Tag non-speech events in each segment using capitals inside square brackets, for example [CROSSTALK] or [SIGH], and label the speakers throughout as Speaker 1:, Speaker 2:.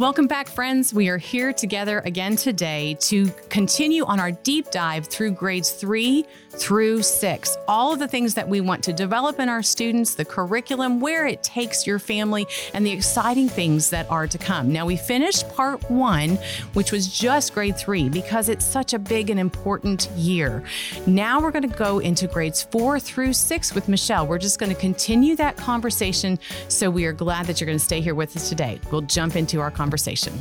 Speaker 1: Welcome back, friends. We are here together again today to continue on our deep dive through grades three through six. All of the things that we want to develop in our students, the curriculum, where it takes your family, and the exciting things that are to come. Now, we finished part one, which was just grade three, because it's such a big and important year. Now we're going to go into grades four through six with Michelle. We're just going to continue that conversation. So we are glad that you're going to stay here with us today. We'll jump into our conversation conversation.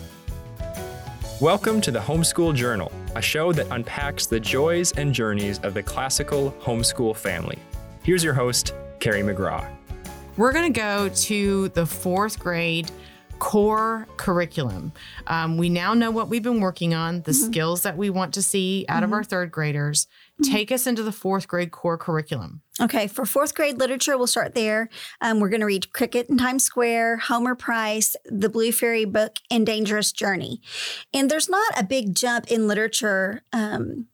Speaker 2: Welcome to the Homeschool Journal, a show that unpacks the joys and journeys of the classical homeschool family. Here's your host, Carrie McGraw.
Speaker 1: We're going to go to the fourth grade core curriculum. Um, we now know what we've been working on, the mm-hmm. skills that we want to see out mm-hmm. of our third graders. Mm-hmm. Take us into the fourth grade core curriculum.
Speaker 3: Okay, for fourth grade literature, we'll start there. Um, we're going to read Cricket in Times Square, Homer Price, The Blue Fairy Book, and Dangerous Journey. And there's not a big jump in literature um,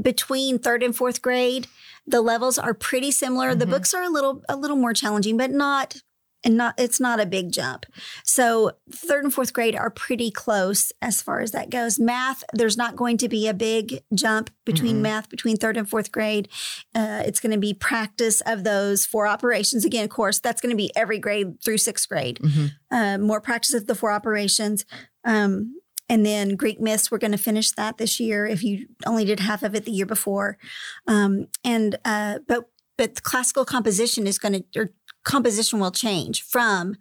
Speaker 3: between third and fourth grade. The levels are pretty similar. Mm-hmm. The books are a little a little more challenging, but not and not it's not a big jump. So third and fourth grade are pretty close as far as that goes. Math, there's not going to be a big jump between mm-hmm. math between third and fourth grade. Uh, it's going to be practice of those four operations. Again, of course, that's going to be every grade through sixth grade. Mm-hmm. Uh, more practice of the four operations. Um, and then Greek myths, we're going to finish that this year. If you only did half of it the year before, um, and uh, but but classical composition is going to or composition will change from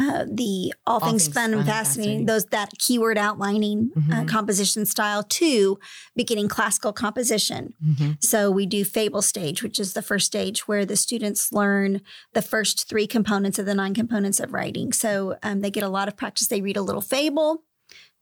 Speaker 3: uh, the all, all things, things, fun and fascinating, those that keyword outlining uh, mm-hmm. uh, composition style to beginning classical composition. Mm-hmm. So we do fable stage, which is the first stage where the students learn the first three components of the nine components of writing. So um, they get a lot of practice. They read a little fable,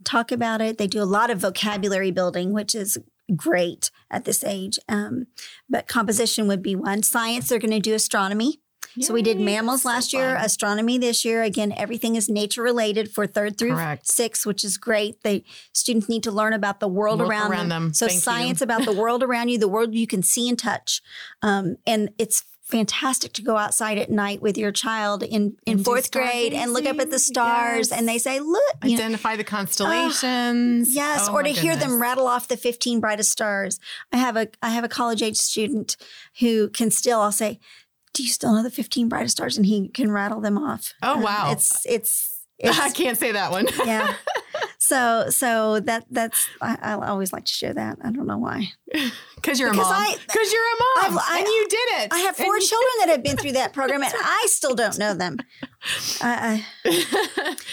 Speaker 3: talk about it. They do a lot of vocabulary building, which is great at this age. Um, but composition would be one. Science, they're going to do astronomy. So we did mammals last so year, astronomy this year. Again, everything is nature related for third through Correct. six, which is great. The students need to learn about the world around, around, them. them. So Thank science about the world around you, the world you can see and touch. Um, and it's fantastic to go outside at night with your child in, in fourth grade and look up at the stars yes. and they say, look.
Speaker 1: Identify know, the constellations.
Speaker 3: Uh, yes. Oh, or to goodness. hear them rattle off the 15 brightest stars. I have a I have a college age student who can still, I'll say, do you still know the 15 brightest stars? And he can rattle them off.
Speaker 1: Oh, wow.
Speaker 3: it's, it's, [LAUGHS] it's,
Speaker 1: I can't say that one. [LAUGHS]
Speaker 3: yeah. [LAUGHS] So, so that that's I, I, always like to share that. I don't know why.
Speaker 1: Because you're because a mom. Because you're a mom, I, and you did it.
Speaker 3: I have four children that have been through that program, and I still don't know them. Uh,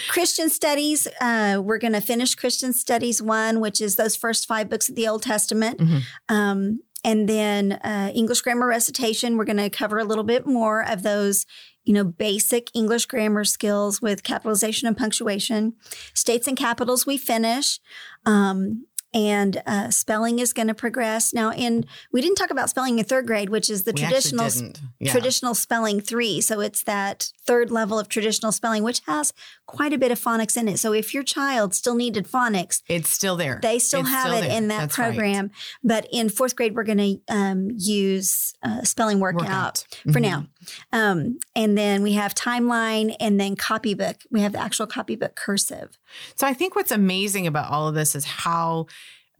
Speaker 3: Christian studies. Uh, we're going to finish Christian studies one, which is those first five books of the Old Testament. Mm-hmm. Um, and then uh, English grammar recitation. We're going to cover a little bit more of those, you know, basic English grammar skills with capitalization and punctuation. States and capitals we finish. Um, and uh, spelling is going to progress now. In we didn't talk about spelling in third grade, which is the we traditional yeah. traditional spelling three. So it's that third level of traditional spelling, which has quite a bit of phonics in it. So if your child still needed phonics,
Speaker 1: it's still there.
Speaker 3: They still
Speaker 1: it's
Speaker 3: have
Speaker 1: still
Speaker 3: it
Speaker 1: there.
Speaker 3: in that
Speaker 1: That's
Speaker 3: program. Right. But in fourth grade, we're going to um, use uh, spelling workout, workout. for mm-hmm. now. Um, and then we have timeline and then copybook. We have the actual copybook cursive.
Speaker 1: So I think what's amazing about all of this is how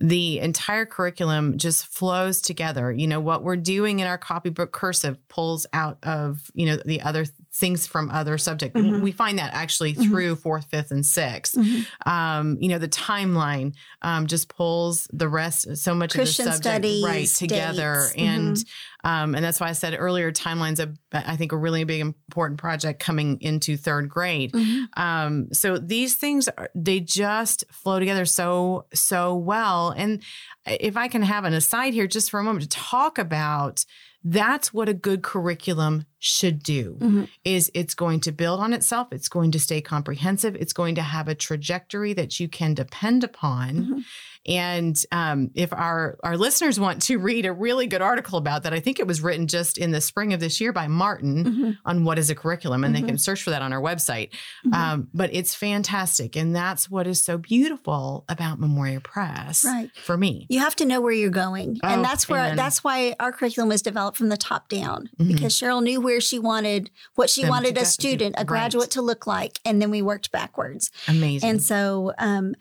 Speaker 1: the entire curriculum just flows together. You know, what we're doing in our copybook cursive pulls out of, you know, the other things from other subjects. Mm-hmm. We find that actually mm-hmm. through fourth, fifth, and 6th mm-hmm. um, you know, the timeline um, just pulls the rest, so much
Speaker 3: Christian
Speaker 1: of the subject
Speaker 3: studies,
Speaker 1: right together. And mm-hmm. um, and that's why I said earlier, timelines a I think a really big important project coming into third grade. Mm-hmm. Um, so these things are, they just flow together so so well. And if I can have an aside here, just for a moment, to talk about that's what a good curriculum should do mm-hmm. is it's going to build on itself it's going to stay comprehensive it's going to have a trajectory that you can depend upon mm-hmm. And um, if our our listeners want to read a really good article about that, I think it was written just in the spring of this year by Martin
Speaker 3: Mm-hmm.
Speaker 1: on what is a curriculum, and they can search for that on our website.
Speaker 3: Mhm.
Speaker 1: Um, but it's fantastic, and that's what is so beautiful about Memoria Press
Speaker 3: Right.
Speaker 1: for me.
Speaker 3: You have to know where you're going,
Speaker 1: Oh,
Speaker 3: and that's where that's why our curriculum was developed from the top down
Speaker 1: Mhm.
Speaker 3: because Cheryl knew where she wanted what she
Speaker 1: Them
Speaker 3: wanted a student, a
Speaker 1: right.
Speaker 3: graduate to look like, and then we worked backwards.
Speaker 1: Amazing.
Speaker 3: And so, um,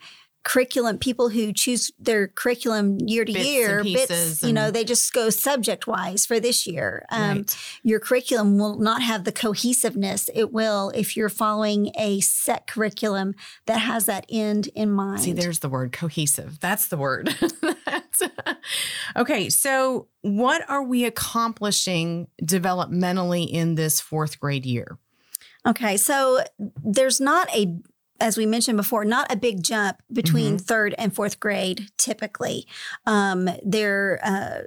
Speaker 3: curriculum people who choose their curriculum year to
Speaker 1: Bits
Speaker 3: year, bits, you know, they just go subject wise for this year. Um,
Speaker 1: Right.
Speaker 3: Your curriculum will not have the cohesiveness it will if you're following a set curriculum that has that end in mind.
Speaker 1: See, there's the word cohesive. That's the word. [LAUGHS] That's- [LAUGHS] okay, so what are we accomplishing developmentally in this fourth grade year?
Speaker 3: Okay, so there's not a, as we mentioned before, not a big jump between third and fourth grade. Typically, um, they're uh,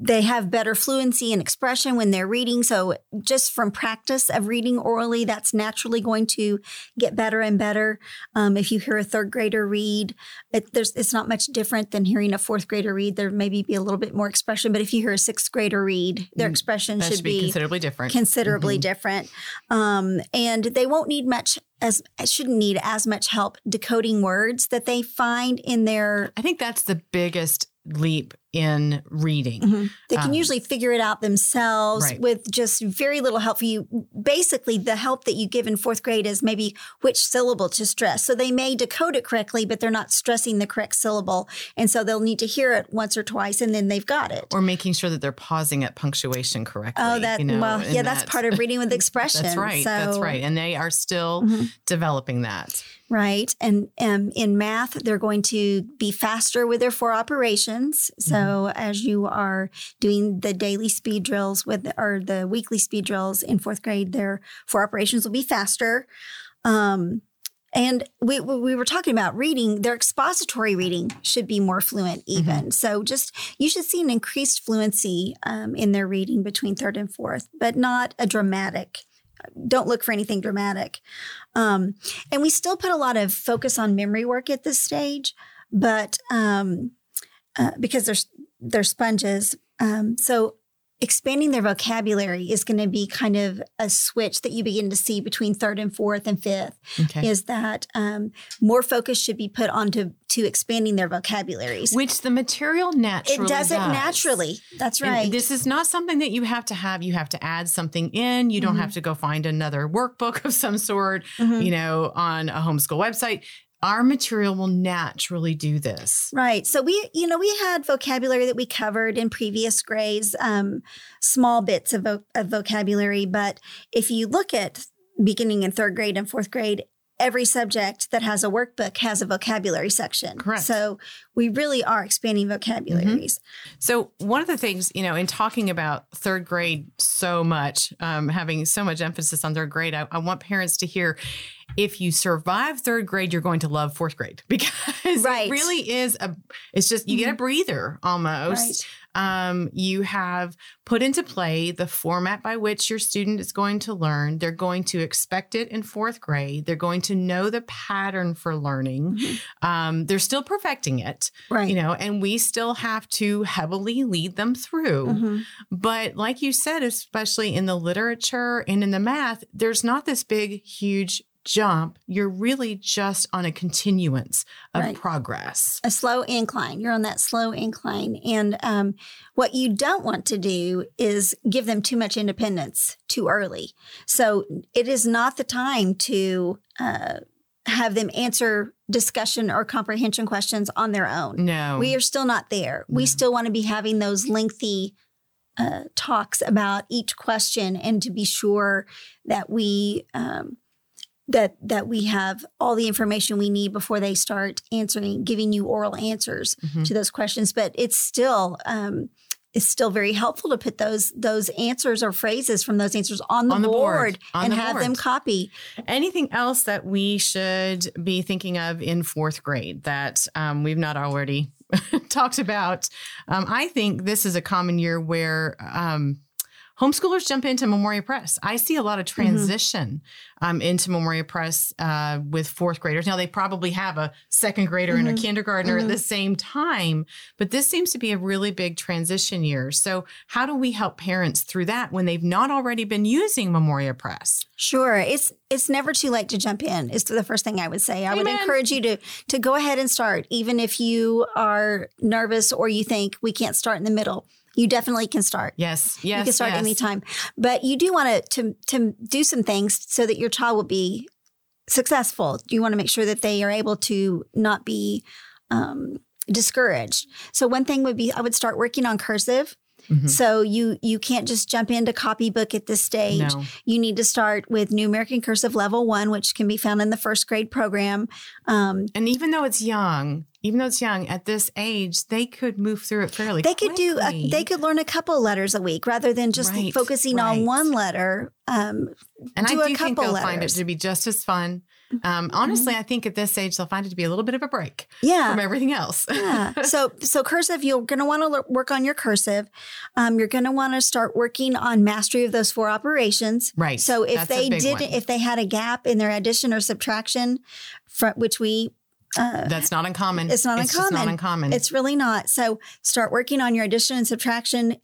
Speaker 3: they have better fluency and expression when they're reading. So just from practice of reading orally, that's naturally going to get better and better. Um, if you hear a third grader read, it, there's it's not much different than hearing a fourth grader read. There maybe be a little bit more expression, but if you hear a sixth grader read, their
Speaker 1: Mm,
Speaker 3: expression should
Speaker 1: should be considerably different.
Speaker 3: considerably
Speaker 1: Mhm.
Speaker 3: different. Um, and they won't need much as shouldn't need as much help decoding words that they find in their
Speaker 1: I think that's the biggest leap in reading.
Speaker 3: they can
Speaker 1: Um,
Speaker 3: usually figure it out themselves
Speaker 1: right.
Speaker 3: with just very little help for you. Basically, the help that you give in fourth grade is maybe which syllable to stress. So they may decode it correctly, but they're not stressing the correct syllable. And so they'll need to hear it once or twice and then they've got it.
Speaker 1: Or making sure that they're pausing at punctuation correctly.
Speaker 3: Oh, that
Speaker 1: you know,
Speaker 3: well, yeah, that's part of reading with [LAUGHS] expression.
Speaker 1: That's right. that's right. And they are still
Speaker 3: Mhm.
Speaker 1: developing that.
Speaker 3: Right. And um, in math, they're going to be faster with their four operations. So
Speaker 1: Mm-hmm.
Speaker 3: as you are doing the daily speed drills with or the weekly speed drills in fourth grade, their four operations will be faster. Um, and we, we we were talking about reading, their expository reading should be more fluent,
Speaker 1: Mm-hmm.
Speaker 3: even. So, just you should see an increased fluency um, in their reading between third and fourth, but not a dramatic. Don't look for anything dramatic. Um, and we still put a lot of focus on memory work at this stage, but um, uh, because they're they're sponges, um, so expanding their vocabulary is going to be kind of a switch that you begin to see between third and fourth and fifth.
Speaker 1: Okay.
Speaker 3: Is that um, more focus should be put onto to expanding their vocabularies?
Speaker 1: Which the material naturally
Speaker 3: it does it
Speaker 1: does.
Speaker 3: naturally. That's
Speaker 1: And
Speaker 3: right.
Speaker 1: this is not something that you have to have. You have to add something in. You don't
Speaker 3: Mhm.
Speaker 1: have to go find another workbook [LAUGHS] of some sort,
Speaker 3: Mhm.
Speaker 1: you know, on a homeschool website. Our material will naturally do this.
Speaker 3: Right. So we, you know, we had vocabulary that we covered in previous grades, um, small bits of, vo- of vocabulary. But if you look at beginning in third grade and fourth grade, every subject that has a workbook has a vocabulary section.
Speaker 1: Correct.
Speaker 3: So we really are expanding vocabularies.
Speaker 1: So, one of the things, you know, in talking about third grade so much, um, having so much emphasis on third grade, I, I want parents to hear if you survive third grade, you're going to love fourth grade [LAUGHS] because
Speaker 3: Right. Mm-hmm.
Speaker 1: it really is a, it's just, you get a breather almost. Um, you have put into play the format by which your student is going to learn. They're going to expect it in fourth grade. They're going to know the pattern for learning.
Speaker 3: Mhm.
Speaker 1: Um, they're still perfecting it
Speaker 3: Right.
Speaker 1: you know, and we still have to heavily lead them through.
Speaker 3: Mhm.
Speaker 1: But like you said, especially in the literature and in the math, there's not this big, huge jump. You're really just on a continuance of
Speaker 3: Right.
Speaker 1: progress.
Speaker 3: a slow incline. You're on that slow incline. And um, what you don't want to do is give them too much independence too early. So it is not the time to uh, have them answer discussion or comprehension questions on their own.
Speaker 1: No.
Speaker 3: We are still not there. We still want to be having those lengthy uh, talks about each question and to be sure that we um, that that we have all the information we need before they start answering, giving you oral answers
Speaker 1: Mhm.
Speaker 3: to those questions. But it's still um, it's still very helpful to put those those answers or phrases from those answers on the,
Speaker 1: On the board.
Speaker 3: board,
Speaker 1: On
Speaker 3: and
Speaker 1: the
Speaker 3: have them copy.
Speaker 1: Anything else that we should be thinking of in fourth grade that um, we've not already [LAUGHS] talked about? Um, I think this is a common year where um, homeschoolers jump into Memoria Press. I see a lot of
Speaker 3: Mm-hmm.
Speaker 1: transition um, into Memoria Press uh, with fourth graders. Now, they probably have a second grader and a
Speaker 3: Mhm.
Speaker 1: kindergartner
Speaker 3: Mhm.
Speaker 1: at the same time, but this seems to be a really big transition year. So, how do we help parents through that when they've not already been using Memoria Press?
Speaker 3: Sure. It's it's never too late to jump in. Is the first thing I would say. I would encourage you to to go ahead and start, even if you are nervous or you think we can't start in the middle. You definitely can start.
Speaker 1: Yes, yes.
Speaker 3: you can start
Speaker 1: yes.
Speaker 3: anytime. But you do want to to to do some things so that your child will be successful. You want to make sure that they are able to not be um, discouraged. So one thing would be I would start working on cursive.
Speaker 1: Mhm.
Speaker 3: So you you can't just jump into copybook at this stage.
Speaker 1: No.
Speaker 3: You need to start with New American Cursive Level One, which can be found in the first grade program. Um,
Speaker 1: And even though it's young, even though it's young, at this age, they could move through it fairly
Speaker 3: they could do a, they could learn a couple letters a week rather than just
Speaker 1: Right,
Speaker 3: focusing
Speaker 1: right.
Speaker 3: on one letter. Um,
Speaker 1: and
Speaker 3: do
Speaker 1: I
Speaker 3: a
Speaker 1: do think
Speaker 3: couple
Speaker 1: they'll find it to be just as fun. Um, honestly, I think at this age they'll find it to be a little bit of a break
Speaker 3: yeah.
Speaker 1: from everything else.
Speaker 3: yeah. [LAUGHS] So so cursive, you're going to want to work on your cursive. Um, you're going to want to start working on mastery of those four operations.
Speaker 1: right.
Speaker 3: So if
Speaker 1: That's
Speaker 3: they didn't,
Speaker 1: one.
Speaker 3: if they had a gap in their addition or subtraction, fr- which we, uh,
Speaker 1: that's not uncommon.
Speaker 3: it's not
Speaker 1: not
Speaker 3: uncommon.
Speaker 1: uncommon.
Speaker 3: it's really not. So start working on your addition and subtraction.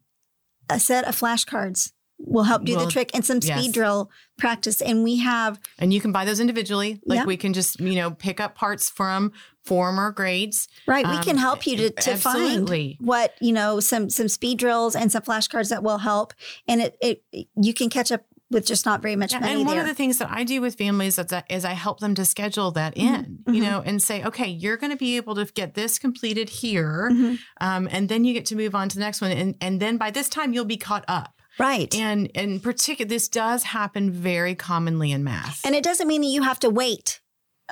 Speaker 3: A set of flashcards will help do
Speaker 1: Well,
Speaker 3: the trick, and some speed
Speaker 1: yes.
Speaker 3: drill practice. And we have
Speaker 1: and you can buy those individually. Like
Speaker 3: Yeah.
Speaker 1: we can just, you know, pick up parts from former grades.
Speaker 3: right. we
Speaker 1: Um,
Speaker 3: can help you to to find what you know some some speed drills and some flashcards that will help and it it you can catch up with just not very much
Speaker 1: Yeah,
Speaker 3: money
Speaker 1: and one
Speaker 3: there
Speaker 1: of the things that I do with families is, that, is I help them to schedule that in,
Speaker 3: Mhm,
Speaker 1: you know, and say, okay, you're going to be able to get this completed here,
Speaker 3: Mhm.
Speaker 1: um, and then you get to move on to the next one, and and then by this time you'll be caught up.
Speaker 3: Right
Speaker 1: And in particular, this does happen very commonly in math.
Speaker 3: and it doesn't mean that you have to wait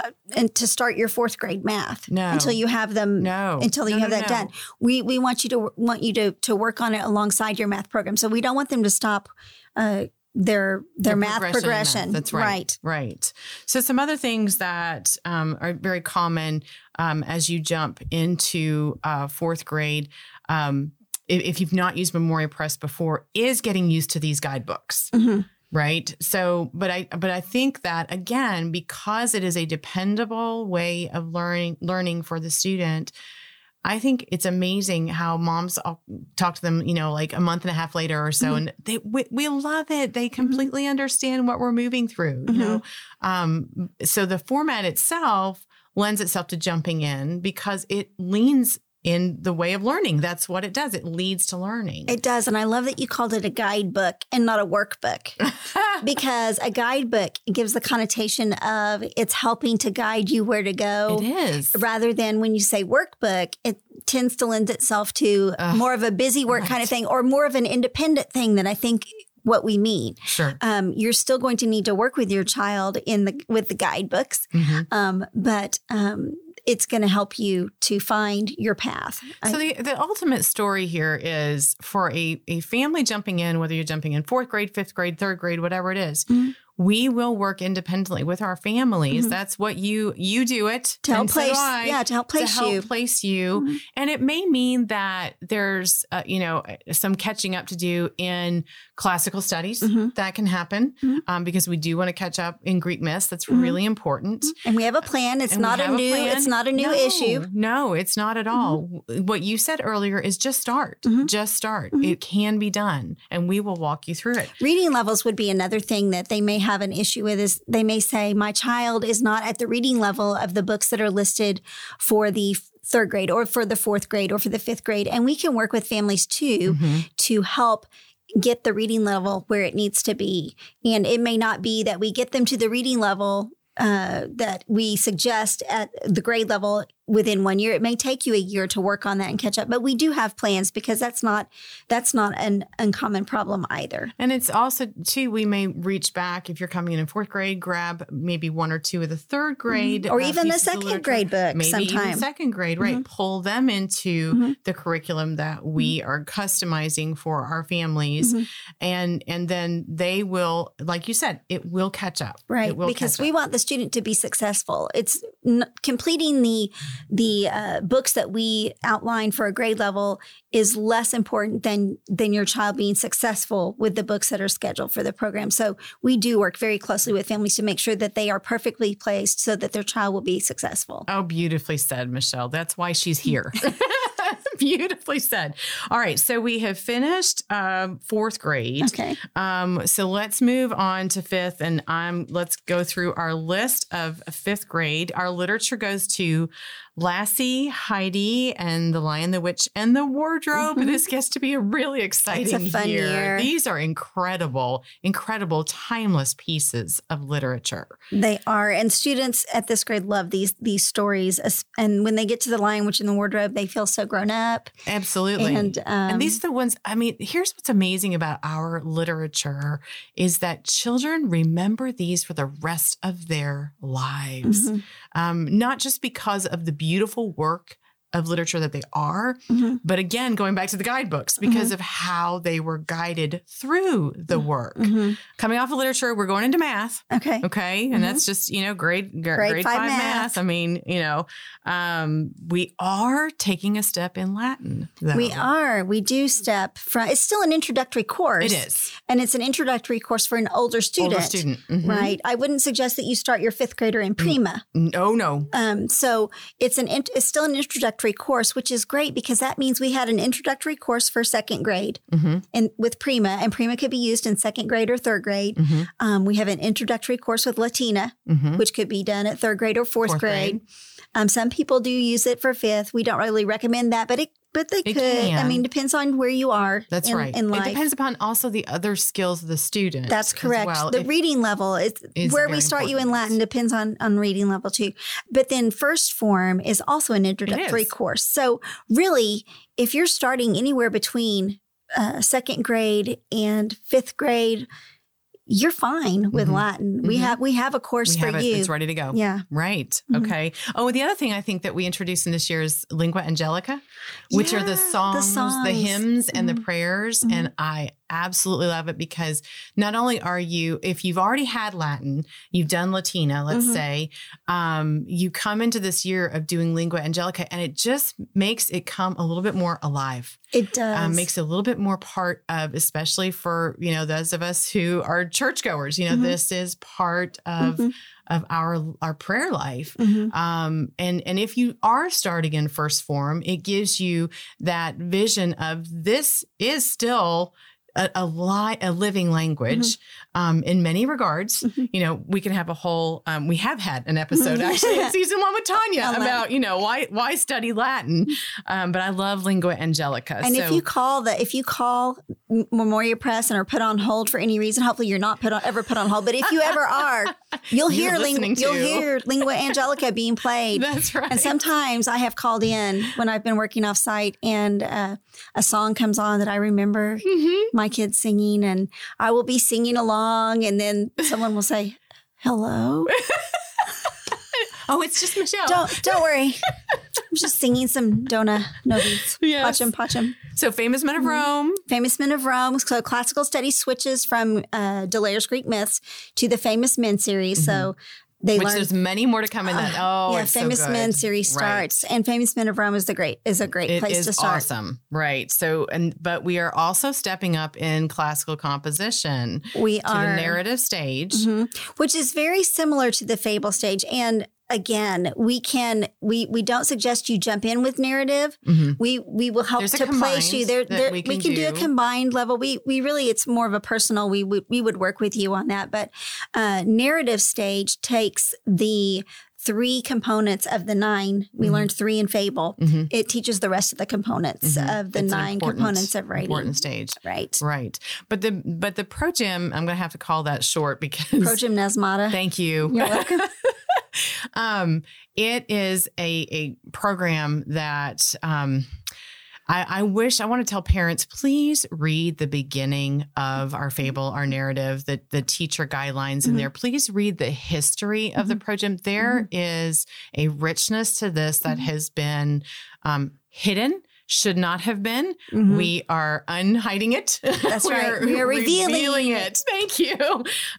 Speaker 3: uh, and to start your fourth grade math
Speaker 1: No.
Speaker 3: until you have them
Speaker 1: no,
Speaker 3: until you
Speaker 1: No,
Speaker 3: have
Speaker 1: no,
Speaker 3: that done we we want you to want you to to work on it alongside your math program so we don't want them to stop uh their their, math
Speaker 1: progression
Speaker 3: progression
Speaker 1: That's right.
Speaker 3: right
Speaker 1: Right. So some other things that um, are very common um, as you jump into uh, fourth grade, um, if, if you've not used Memoria Press before, is getting used to these guidebooks.
Speaker 3: Mhm.
Speaker 1: Right. So, but I, but I think that again, because it is a dependable way of learning, learning for the student, I think it's amazing how moms I'll talk to them, you know, like a month and a half later or so,
Speaker 3: Mhm.
Speaker 1: and they we, we love it. They completely understand what we're moving through. You know, um, so the format itself lends itself to jumping in because it leans in the way of learning. That's what it does. It leads to learning.
Speaker 3: it does and i love that you called it a guidebook and not a workbook [LAUGHS] because a guidebook gives the connotation of it's helping to guide you where to go
Speaker 1: it is.
Speaker 3: rather than when you say workbook it tends to lend itself to more of a busy work kind of thing or more of an independent thing than i think what we mean
Speaker 1: Sure.
Speaker 3: um, you're still going to need to work with your child in the with the guidebooks
Speaker 1: Mhm.
Speaker 3: um, but um, it's going to help you to find your path
Speaker 1: So
Speaker 3: I-
Speaker 1: the, the ultimate story here is for a, a family jumping in, whether you're jumping in fourth grade, fifth grade, third grade, whatever it is,
Speaker 3: Mhm.
Speaker 1: We will work independently with our families.
Speaker 3: Mhm.
Speaker 1: That's what you you do it
Speaker 3: to help
Speaker 1: and so
Speaker 3: place
Speaker 1: I,
Speaker 3: yeah to help place
Speaker 1: to help
Speaker 3: you
Speaker 1: place you.
Speaker 3: Mhm.
Speaker 1: And it may mean that there's, uh, you know, some catching up to do in classical studies.
Speaker 3: Mhm.
Speaker 1: That can happen
Speaker 3: Mhm.
Speaker 1: um, because we do want to catch up in Greek myths. That's
Speaker 3: Mhm.
Speaker 1: really important.
Speaker 3: and we have a plan it's
Speaker 1: And
Speaker 3: not a new
Speaker 1: plan.
Speaker 3: it's not a new
Speaker 1: No,
Speaker 3: issue
Speaker 1: No, it's not at all. What you said earlier is just start. Just start. It can be done, and we will walk you through it.
Speaker 3: reading levels would be another thing that they may have an issue with is they may say my child is not at the reading level of the books that are listed for the third grade or for the fourth grade or for the fifth grade and we can work with families too
Speaker 1: Mhm.
Speaker 3: to help get the reading level where it needs to be and it may not be that we get them to the reading level uh, that we suggest at the grade level within one year. It may take you a year to work on that and catch up, but we do have plans because that's not that's not an uncommon problem either.
Speaker 1: And it's also too. We may reach back if you're coming in in fourth grade, grab maybe one or two of the third grade,
Speaker 3: or
Speaker 1: uh,
Speaker 3: even the second grade book
Speaker 1: maybe even second grade, right? Pull them into
Speaker 3: Mhm.
Speaker 1: the curriculum that we are customizing for our families,
Speaker 3: Mhm.
Speaker 1: and and then they will, like you said, it will catch up,
Speaker 3: Right.
Speaker 1: It will
Speaker 3: Because we want the student to be successful. It's n- completing the the uh, books that we outline for a grade level is less important than than your child being successful with the books that are scheduled for the program. So we do work very closely with families to make sure that they are perfectly placed so that their child will be successful.
Speaker 1: Oh, beautifully said, Michelle. That's why she's here. [LAUGHS] [LAUGHS] Beautifully said. All right, so we have finished um, fourth grade.
Speaker 3: Okay.
Speaker 1: Um, so let's move on to fifth, and I'm let's go through our list of fifth grade. Our literature goes to Lassie, Heidi, and the Lion, the Witch, and the Wardrobe.
Speaker 3: Mhm.
Speaker 1: This gets to be a really exciting
Speaker 3: fun year.
Speaker 1: These are incredible, incredible, timeless pieces of literature.
Speaker 3: They are, and students at this grade love these these stories. And when they get to the Lion, Witch, and the Wardrobe, they feel so grown up.
Speaker 1: Absolutely.
Speaker 3: And, um,
Speaker 1: and these are the ones, I mean, here's what's amazing about our literature is that children remember these for the rest of their lives.
Speaker 3: Mhm,
Speaker 1: Um, not just because of the beautiful work of literature that they are,
Speaker 3: mhm.
Speaker 1: but again, going back to the guidebooks because of how they were guided through the work.
Speaker 3: Mhm.
Speaker 1: Coming off of literature, we're going into math.
Speaker 3: Okay.
Speaker 1: Okay. And that's just, you know, grade, gr-
Speaker 3: Grade
Speaker 1: grade,
Speaker 3: five
Speaker 1: five, math.
Speaker 3: math.
Speaker 1: I mean, you know, um, we are taking a step in Latin. Though.
Speaker 3: We are. We do step from. It's still an introductory course.
Speaker 1: It is.
Speaker 3: and it's an introductory course for an older student.
Speaker 1: Older student. Mhm.
Speaker 3: Right. I wouldn't suggest that you start your fifth grader in prima.
Speaker 1: No, no.
Speaker 3: Um, so it's an it's still an introductory course, which is great because that means we had an introductory course for second grade
Speaker 1: hmm
Speaker 3: and with prima, and prima could be used in second grade or third grade.
Speaker 1: hmm
Speaker 3: Um, we have an introductory course with Latina,
Speaker 1: hmm
Speaker 3: which could be done at third grade or fourth,
Speaker 1: Fourth
Speaker 3: grade.
Speaker 1: grade.
Speaker 3: Um, some people do use it for fifth. We don't really recommend that, but it but they
Speaker 1: It
Speaker 3: could. I mean, depends on where you are.
Speaker 1: That's
Speaker 3: in,
Speaker 1: right.
Speaker 3: In life.
Speaker 1: It depends upon also the other skills of the student.
Speaker 3: That's correct.
Speaker 1: well.
Speaker 3: the
Speaker 1: If-
Speaker 3: reading level is,
Speaker 1: is
Speaker 3: where we start you in. Latin depends on on reading level too. But then first form is also an introductory course. So really, if you're starting anywhere between uh, second grade and fifth grade, you're fine with
Speaker 1: Mhm.
Speaker 3: Latin. We
Speaker 1: Mhm.
Speaker 3: have we have a course
Speaker 1: we
Speaker 3: for
Speaker 1: it,
Speaker 3: you.
Speaker 1: it's ready to go.
Speaker 3: Yeah.
Speaker 1: Right.
Speaker 3: Mhm.
Speaker 1: Okay. Oh, the other thing I think that we introduced in this year is Lingua Angelica, which are
Speaker 3: Yeah,
Speaker 1: the
Speaker 3: the
Speaker 1: songs, the,
Speaker 3: songs.
Speaker 1: hymns, and the
Speaker 3: Mhm.
Speaker 1: prayers.
Speaker 3: Mhm.
Speaker 1: And I absolutely love it because not only are you, if you've already had Latin, you've done Latina, let's
Speaker 3: Mhm.
Speaker 1: say, um, you come into this year of doing Lingua Angelica, and it just makes it come a little bit more alive
Speaker 3: It does.
Speaker 1: um, makes it a little bit more part of, especially for you know those of us who are churchgoers. You know,
Speaker 3: Mhm.
Speaker 1: this is part of
Speaker 3: Mhm.
Speaker 1: of our our prayer life.
Speaker 3: Mhm.
Speaker 1: Um, and and if you are starting in first form, it gives you that vision of this is still a, a li- a living language mm-hmm. Um, in many regards.
Speaker 3: Mhm.
Speaker 1: You know, we can have a whole. Um, we have had an episode actually in [LAUGHS] season one with Tanya about you know why why study Latin. Um, but I love lingua angelica.
Speaker 3: And
Speaker 1: so,
Speaker 3: if you call the if you call Memoria Press and are put on hold for any reason, hopefully you're not put on ever put on hold. But if you ever are, [LAUGHS] you'll hear ling- you'll hear lingua angelica being played.
Speaker 1: that's right.
Speaker 3: And sometimes I have called in when I've been working off site and uh, a song comes on that I remember
Speaker 1: Mhm.
Speaker 3: my kids singing, and I will be singing along, and then someone will say, "Hello." [LAUGHS]
Speaker 1: Oh, it's just Michelle.
Speaker 3: Don't don't worry. I'm just singing some Dona Nobis.
Speaker 1: Yes.
Speaker 3: Pacem, pacem.
Speaker 1: So famous men of
Speaker 3: Mhm.
Speaker 1: Rome.
Speaker 3: Famous Men of Rome. So classical studies switches from uh, D'Aulaire's Greek myths to the Famous Men series. So they
Speaker 1: Which
Speaker 3: learn.
Speaker 1: there's many more to come in that. Oh,
Speaker 3: yeah,
Speaker 1: so
Speaker 3: Famous
Speaker 1: good.
Speaker 3: Men series
Speaker 1: Right.
Speaker 3: starts, and Famous Men of Rome is the great is a great
Speaker 1: It
Speaker 3: place to start.
Speaker 1: awesome, right? So, and but we are also stepping up in classical composition
Speaker 3: We
Speaker 1: to
Speaker 3: are
Speaker 1: the narrative stage.
Speaker 3: Mhm. which is very similar to the fable stage. And again, we can we we don't suggest you jump in with narrative.
Speaker 1: Mhm.
Speaker 3: We we will help
Speaker 1: There's
Speaker 3: to place you there. there
Speaker 1: we
Speaker 3: we,
Speaker 1: can
Speaker 3: can do. a combined level. We we really it's more of a personal. We would we would work with you on that. But uh, narrative stage takes the three components of the nine. We
Speaker 1: Mhm.
Speaker 3: learned three in fable.
Speaker 1: Mhm.
Speaker 3: It teaches the rest of the components
Speaker 1: Mhm.
Speaker 3: of the
Speaker 1: It's
Speaker 3: nine components of writing.
Speaker 1: Important stage.
Speaker 3: Right.
Speaker 1: Right. But the but the pro gym, I'm gonna have to call that short because
Speaker 3: Progymnasmata.
Speaker 1: thank you.
Speaker 3: You're welcome. [LAUGHS] [LAUGHS]
Speaker 1: um, it is a a program that um, I, I wish I want to tell parents please read the beginning of our fable, our narrative, the the teacher guidelines in
Speaker 3: Mhm.
Speaker 1: there. Please read the history of the program. There is a richness to this that
Speaker 3: Mhm.
Speaker 1: has been um, hidden. Should not have been.
Speaker 3: Mhm.
Speaker 1: We are unhiding it.
Speaker 3: That's [LAUGHS] right. We are [LAUGHS] revealing
Speaker 1: it. Thank you.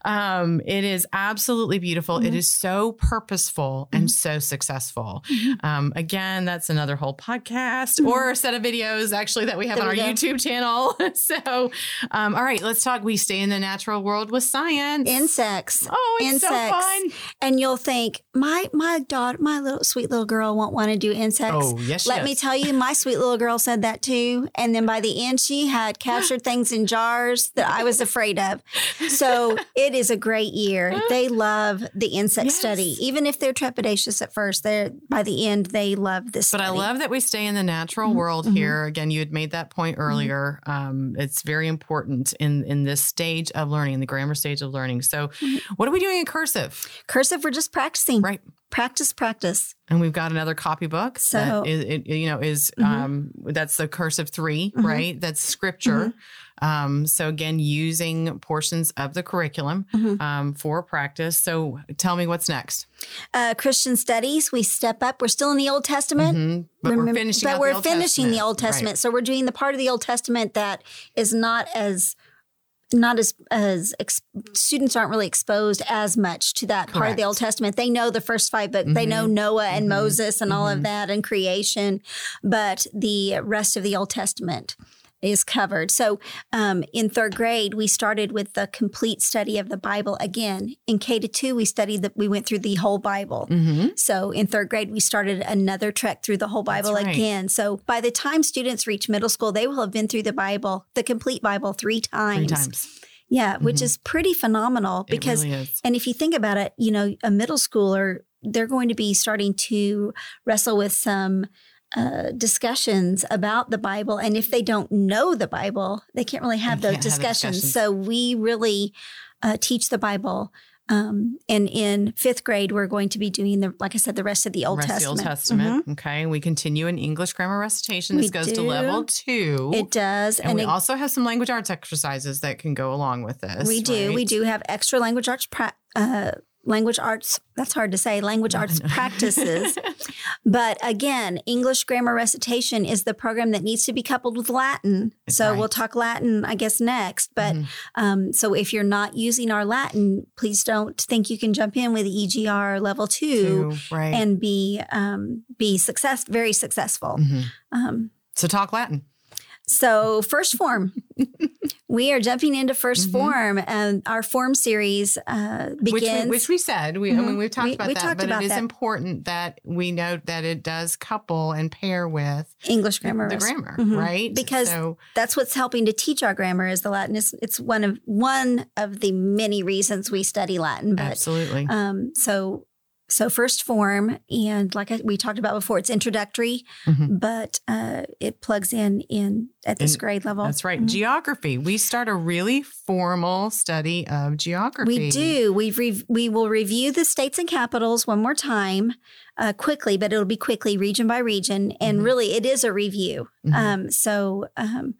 Speaker 1: Um, it is absolutely beautiful. It
Speaker 3: Mhm.
Speaker 1: is so purposeful and
Speaker 3: Mhm.
Speaker 1: so successful.
Speaker 3: Mhm.
Speaker 1: Um, again, that's another whole podcast
Speaker 3: Mhm.
Speaker 1: or a set of videos actually that we have
Speaker 3: There
Speaker 1: on our
Speaker 3: go.
Speaker 1: YouTube channel. [LAUGHS] so, um, all right, let's talk. We stay in the natural world with science.
Speaker 3: Insects.
Speaker 1: Oh, it's so
Speaker 3: Insects.
Speaker 1: fun.
Speaker 3: And you'll think, my my daughter, my little sweet little girl won't want to do insects.
Speaker 1: Oh, yes.
Speaker 3: Let me tell you, my sweet little girl said that too. And then by the end, she had captured [GASPS] things in jars that I was afraid of. So it is a great year. [GASPS] They love the insect
Speaker 1: Yes.
Speaker 3: study, even if they're trepidatious at first. They're by the end, they love this.
Speaker 1: But I love that we stay in the natural
Speaker 3: Mhm,
Speaker 1: world
Speaker 3: mhm.
Speaker 1: here. Again, you had made that point earlier. Um, it's very important in in this stage of learning, in the grammar stage of learning. So,
Speaker 3: Mhm.
Speaker 1: what are we doing in cursive?
Speaker 3: cursive. We're just practicing.
Speaker 1: Right.
Speaker 3: Practice, practice.
Speaker 1: And we've got another copybook
Speaker 3: So-
Speaker 1: that is, it, you know, is
Speaker 3: Mhm.
Speaker 1: um, that's the cursive 3
Speaker 3: Mhm.
Speaker 1: right? That's scripture. Um, so again, using portions of the curriculum
Speaker 3: Mhm.
Speaker 1: um, for practice. So tell me what's next.
Speaker 3: Uh, Christian studies. We step up. We're still in the Old Testament.
Speaker 1: Mhm. But we're finishing.
Speaker 3: but we're
Speaker 1: the Old
Speaker 3: finishing the Old
Speaker 1: Right.
Speaker 3: Testament. So we're doing the part of the Old Testament that is not as not as as ex, students aren't really exposed as much to that part of the Old Testament. They know the first five books. They know
Speaker 1: Mhm.
Speaker 3: Noah and
Speaker 1: Mhm.
Speaker 3: Moses and all
Speaker 1: Mhm.
Speaker 3: of that and creation, but the rest of the Old Testament is covered. So um, in third grade, we started with the complete study of the Bible again. In K to two, we studied that we went through the whole Bible.
Speaker 1: Mhm.
Speaker 3: So in third grade, we started another trek through the whole Bible
Speaker 1: right.
Speaker 3: again. So by the time students reach middle school, they will have been through the Bible, the complete Bible, three times.
Speaker 1: Three times.
Speaker 3: Yeah, which
Speaker 1: Mhm.
Speaker 3: is pretty phenomenal because,
Speaker 1: really
Speaker 3: and if you think about it, you know, a middle schooler, they're going to be starting to wrestle with some. Uh, discussions about the Bible, and if they don't know the Bible, they can't really have
Speaker 1: They
Speaker 3: those
Speaker 1: can't have the discussions.
Speaker 3: So we really uh, teach the Bible. Um, and in fifth grade, we're going to be doing the, like I said, the rest of the Old
Speaker 1: Rest
Speaker 3: Testament.
Speaker 1: Old Testament.
Speaker 3: Mhm.
Speaker 1: Okay. We continue in English grammar recitation. This
Speaker 3: We
Speaker 1: goes to level two.
Speaker 3: It does,
Speaker 1: and,
Speaker 3: and,
Speaker 1: we
Speaker 3: it-
Speaker 1: also have some language arts exercises that can go along with this.
Speaker 3: we do. We do have extra language arts. Pra- uh, language arts. That's hard to say. Language [LAUGHS] arts practices. [LAUGHS] But again, English grammar recitation is the program that needs to be coupled with Latin. So we'll talk Latin, I guess, next. But
Speaker 1: Mhm.
Speaker 3: um, so if you're not using our Latin, please don't think you can jump in with EGR level two,
Speaker 1: Two, right.
Speaker 3: and be um, be success very successful.
Speaker 1: Mhm.
Speaker 3: Um,
Speaker 1: So talk Latin.
Speaker 3: so first form, [LAUGHS] we are jumping into 1st
Speaker 1: Mhm.
Speaker 3: form, and our form series uh,
Speaker 1: Which we,
Speaker 3: begins.
Speaker 1: which we said, we, I mean,
Speaker 3: Mhm.
Speaker 1: we've talked
Speaker 3: We-
Speaker 1: about
Speaker 3: we
Speaker 1: that,
Speaker 3: talked
Speaker 1: but
Speaker 3: about
Speaker 1: it is
Speaker 3: that.
Speaker 1: important that we note that it does couple and pair with
Speaker 3: English grammar.
Speaker 1: the grammar,
Speaker 3: Mhm.
Speaker 1: right?
Speaker 3: Because
Speaker 1: so,
Speaker 3: that's what's helping to teach our grammar is the Latin. It's, it's one of one of the many reasons we study Latin. But
Speaker 1: absolutely.
Speaker 3: um, so so first form, and like I, we talked about before, it's introductory,
Speaker 1: Mhm.
Speaker 3: but uh, it plugs in in at this
Speaker 1: In-
Speaker 3: grade level.
Speaker 1: That's right.
Speaker 3: Mhm.
Speaker 1: Geography. We start a really formal study of geography.
Speaker 3: We do. We re- we will review the states and capitals one more time, uh, quickly, but it'll be quickly, region by region, and
Speaker 1: Mhm.
Speaker 3: really, it is a review.
Speaker 1: Mhm.
Speaker 3: Um, so um,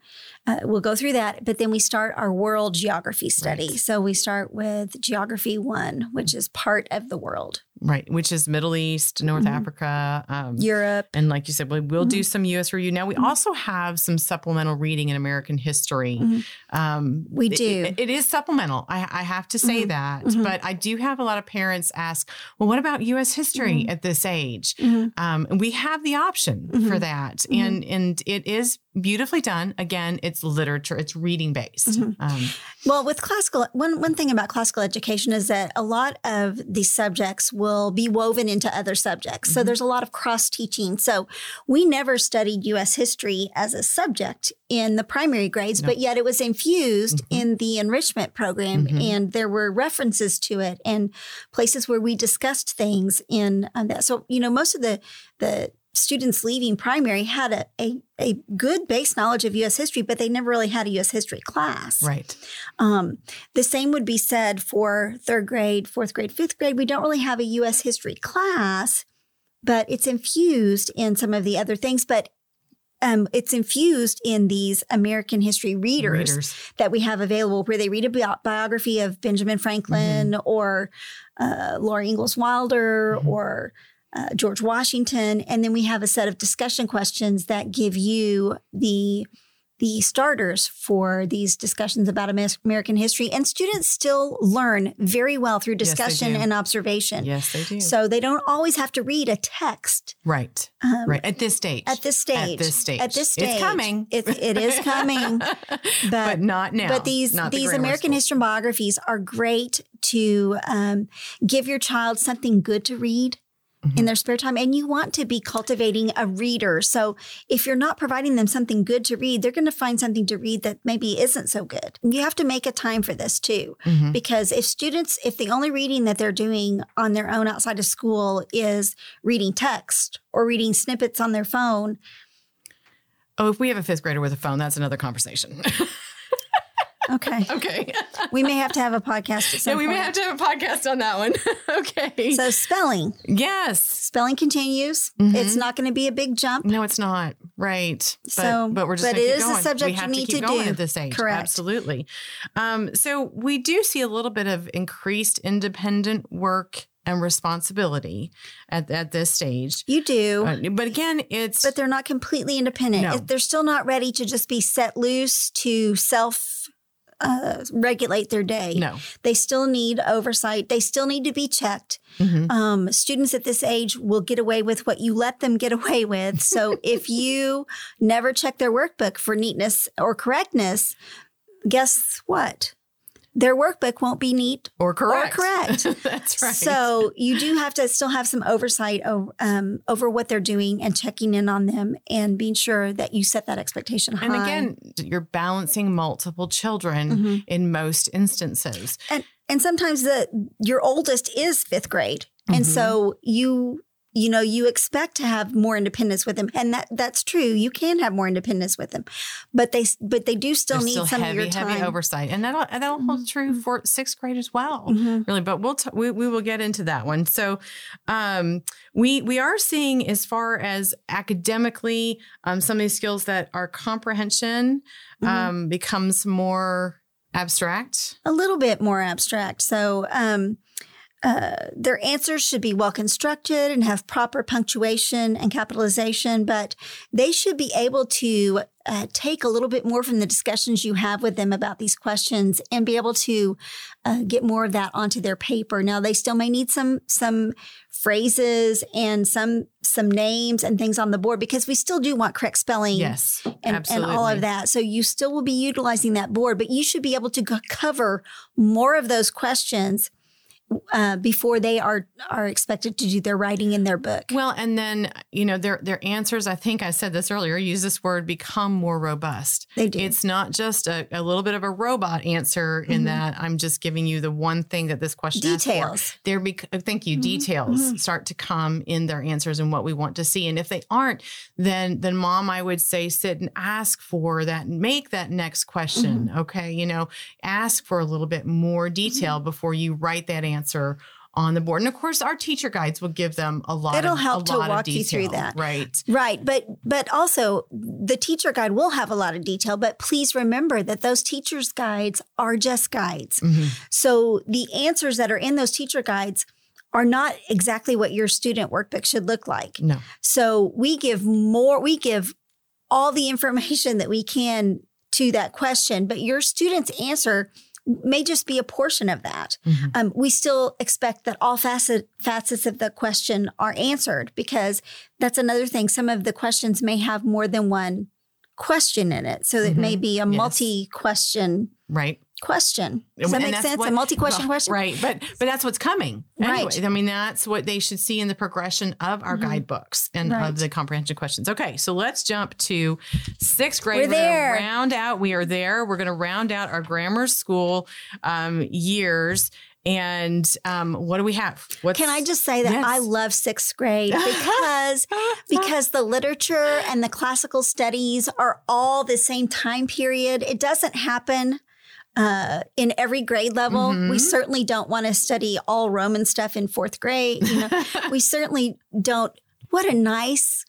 Speaker 3: uh, we'll go through that, but then we start our world geography study.
Speaker 1: Right.
Speaker 3: So we start with Geography One, which is part of the world,
Speaker 1: right, which is Middle East, North
Speaker 3: Mhm.
Speaker 1: Africa. Um,
Speaker 3: Europe.
Speaker 1: and like you said, we will do some U.S. review. Now we
Speaker 3: Mhm.
Speaker 1: also have some supplemental reading in American history.
Speaker 3: Mhm.
Speaker 1: Um,
Speaker 3: We do.
Speaker 1: it- it is supplemental. I, I have to say
Speaker 3: Mhm.
Speaker 1: that,
Speaker 3: Mhm.
Speaker 1: but I do have a lot of parents ask, "Well, what about U.S. history
Speaker 3: Mhm.
Speaker 1: at this age?"
Speaker 3: Mhm.
Speaker 1: Um, and we have the option for
Speaker 3: Mhm.
Speaker 1: that, and and it is beautifully done. Again, it's literature. It's reading based. Um,
Speaker 3: Well, with classical, one one thing about classical education is that a lot of these subjects will be woven into other subjects. So there's a lot of cross teaching. So we never studied U.S. history as a subject in the primary grades,
Speaker 1: No.
Speaker 3: but yet it was infused
Speaker 1: Mhm.
Speaker 3: in the enrichment program,
Speaker 1: Mhm.
Speaker 3: and there were references to it and places where we discussed things in um, that. So you know, most of the the students leaving primary had a, a a good base knowledge of U.S. history, but they never really had a U.S. history class.
Speaker 1: right.
Speaker 3: Um, the same would be said for third grade, fourth grade, fifth grade. We don't really have a U.S. history class, but it's infused in some of the other things. But um, it's infused in these American history readers,
Speaker 1: Readers.
Speaker 3: that we have available, where they read a bi- biography of Benjamin Franklin or uh, Laura Ingalls Wilder
Speaker 1: Mhm.
Speaker 3: or uh, George Washington, and then we have a set of discussion questions that give you the the starters for these discussions about American history. And students still learn very well through discussion
Speaker 1: yes,
Speaker 3: and observation.
Speaker 1: Yes, they do.
Speaker 3: So they don't always have to read a text.
Speaker 1: Right. Um, right. At this stage.
Speaker 3: At this stage.
Speaker 1: At this stage.
Speaker 3: At this stage.
Speaker 1: It's coming.
Speaker 3: It, it is coming. [LAUGHS] but,
Speaker 1: but, not now.
Speaker 3: But these, these
Speaker 1: the
Speaker 3: American history biographies are great to um, give your child something good to read mm-hmm. in their spare time and you want to be cultivating a reader. So if you're not providing them something good to read, they're going to find something to read that maybe isn't so good. You have to make a time for this too. Mm-hmm. Because if students, if the only reading that they're doing on their own outside of school is reading text or reading snippets on their phone,
Speaker 1: Oh, if we have a fifth grader with a phone, that's another conversation. [LAUGHS]
Speaker 3: Okay. [LAUGHS]
Speaker 1: Okay.
Speaker 3: we may have to have a podcast. At some
Speaker 1: yeah, we
Speaker 3: point.
Speaker 1: may have to have a podcast on that one. [LAUGHS] okay.
Speaker 3: So spelling.
Speaker 1: Yes.
Speaker 3: Spelling continues. Mm-hmm. It's not going to be a big jump.
Speaker 1: No, it's not. Right. But,
Speaker 3: so,
Speaker 1: but we're just.
Speaker 3: But it is
Speaker 1: going.
Speaker 3: a subject
Speaker 1: we have
Speaker 3: you need
Speaker 1: to, keep
Speaker 3: to
Speaker 1: going
Speaker 3: do
Speaker 1: at this age.
Speaker 3: Correct.
Speaker 1: Absolutely. Um, so we do see a little bit of increased independent work and responsibility at, at this stage.
Speaker 3: You do.
Speaker 1: Uh, but again, it's.
Speaker 3: But they're not completely independent.
Speaker 1: No.
Speaker 3: They're still not ready to just be set loose to self uh, regulate their day.
Speaker 1: No.
Speaker 3: They still need oversight. They still need to be checked. Mm-hmm. Um, students at this age will get away with what you let them get away with. So [LAUGHS] if you never check their workbook for neatness or correctness, guess what? Their workbook won't be neat
Speaker 1: or correct.
Speaker 3: Or correct. [LAUGHS]
Speaker 1: That's right.
Speaker 3: So you do have to still have some oversight over, um, over what they're doing and checking in on them and being sure that you set that expectation high.
Speaker 1: And again, you're balancing multiple children mm-hmm. in most instances.
Speaker 3: And and sometimes the your oldest is fifth grade, mm-hmm. and so you you know you expect to have more independence with them and that that's true you can have more independence with them but they but they do still need
Speaker 1: still
Speaker 3: some
Speaker 1: heavy,
Speaker 3: of your time
Speaker 1: heavy oversight and that'll that'll
Speaker 3: mm-hmm.
Speaker 1: hold true for sixth grade as well
Speaker 3: mm-hmm.
Speaker 1: really but we'll t- we, we will get into that one so um, we we are seeing as far as academically um, some of these skills that are comprehension mm-hmm. um, becomes more abstract
Speaker 3: a little bit more abstract so um, uh, their answers should be well constructed and have proper punctuation and capitalization, but they should be able to uh, take a little bit more from the discussions you have with them about these questions and be able to uh, get more of that onto their paper. Now, they still may need some some phrases and some some names and things on the board because we still do want correct spelling,
Speaker 1: yes,
Speaker 3: and, and all of that. So you still will be utilizing that board, but you should be able to cover more of those questions uh, before they are are expected to do their writing in their book.
Speaker 1: Well, and then you know their their answers. I think I said this earlier. Use this word become more robust.
Speaker 3: They do.
Speaker 1: It's not just a, a little bit of a robot answer in mm-hmm. that I'm just giving you the one thing that this question
Speaker 3: details.
Speaker 1: There, be thank you. Mm-hmm. Details mm-hmm. start to come in their answers and what we want to see. And if they aren't, then then mom, I would say sit and ask for that. Make that next question.
Speaker 3: Mm-hmm.
Speaker 1: Okay, you know, ask for a little bit more detail
Speaker 3: Mm-hmm.
Speaker 1: before you write that answer answer on the board. And of course, our teacher guides will give them a lot.
Speaker 3: It'll
Speaker 1: of,
Speaker 3: help to walk
Speaker 1: you
Speaker 3: through that,
Speaker 1: right?
Speaker 3: Right, but but also the teacher guide will have a lot of detail. But please remember that those teachers' guides are just guides.
Speaker 1: Mm-hmm.
Speaker 3: So the answers that are in those teacher guides are not exactly what your student workbook should look like.
Speaker 1: No.
Speaker 3: So we give more. We give all the information that we can to that question, but your student's answer may just be a portion of that.
Speaker 1: Mm-hmm.
Speaker 3: Um, we still expect that all facet, facets of the question are answered because that's another thing. Some of the questions may have more than one question in it. So it
Speaker 1: Mm-hmm.
Speaker 3: may be a
Speaker 1: Yes.
Speaker 3: multi question
Speaker 1: Right.
Speaker 3: Question. Does that
Speaker 1: And
Speaker 3: make sense?
Speaker 1: what-
Speaker 3: a multi question [LAUGHS] question?
Speaker 1: Right. But but that's what's coming. Anyway,
Speaker 3: Right.
Speaker 1: I mean, that's what they should see in the progression of our
Speaker 3: Mhm.
Speaker 1: guidebooks and
Speaker 3: Right.
Speaker 1: of the comprehension questions. Okay, so let's jump to sixth grade.
Speaker 3: We're
Speaker 1: gonna
Speaker 3: there.
Speaker 1: round out. We are there. We're going to round out our grammar school um, years. And um, what do we have? What's,
Speaker 3: Can I just say that
Speaker 1: Yes.
Speaker 3: I love sixth grade [LAUGHS] because because the literature and the classical studies are all the same time period. It doesn't happen uh, in every grade level.
Speaker 1: Mhm.
Speaker 3: We certainly don't want to study all Roman stuff in fourth grade. You know, [LAUGHS] we certainly don't. What a nice.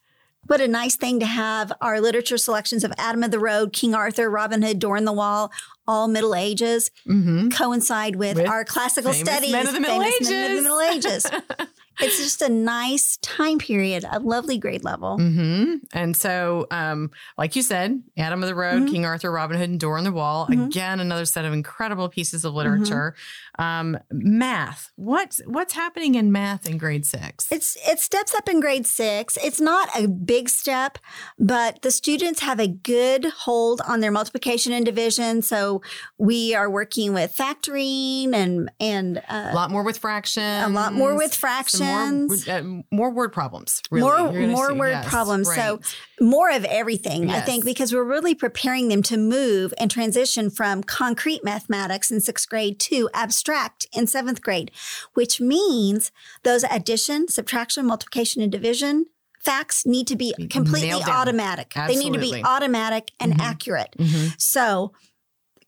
Speaker 3: What a nice thing to have our literature selections of Adam of the Road, King Arthur, Robin Hood, Door in the Wall, all Middle Ages
Speaker 1: Mhm.
Speaker 3: coincide with,
Speaker 1: With
Speaker 3: our classical studies.
Speaker 1: men of the Middle
Speaker 3: famous men of the Middle Ages. [LAUGHS] it's just a nice time period, a lovely grade level.
Speaker 1: hmm And so, um, like you said, Adam of the Road,
Speaker 3: Mhm.
Speaker 1: King Arthur, Robin Hood, and Door on the Wall.
Speaker 3: Mhm.
Speaker 1: Again, another set of incredible pieces
Speaker 3: Mm-hmm.
Speaker 1: of literature. Um, math. What's what's happening in math in grade six?
Speaker 3: It's it steps up in grade six. It's not a big step, but the students have a good hold on their multiplication and division. So we are working with factoring and and uh,
Speaker 1: a lot more with fractions.
Speaker 3: a lot more with
Speaker 1: some
Speaker 3: fractions.
Speaker 1: More, uh, more word problems. Really.
Speaker 3: More- more
Speaker 1: see-
Speaker 3: word
Speaker 1: yes,
Speaker 3: problems. So more of everything, I think, because we're really preparing them to move and transition from concrete mathematics in sixth grade to abstract in seventh grade, which means those addition, subtraction, multiplication, and division facts need to be completely automatic. They need to be automatic and
Speaker 1: Mhm.
Speaker 3: accurate.
Speaker 1: Mhm.
Speaker 3: So,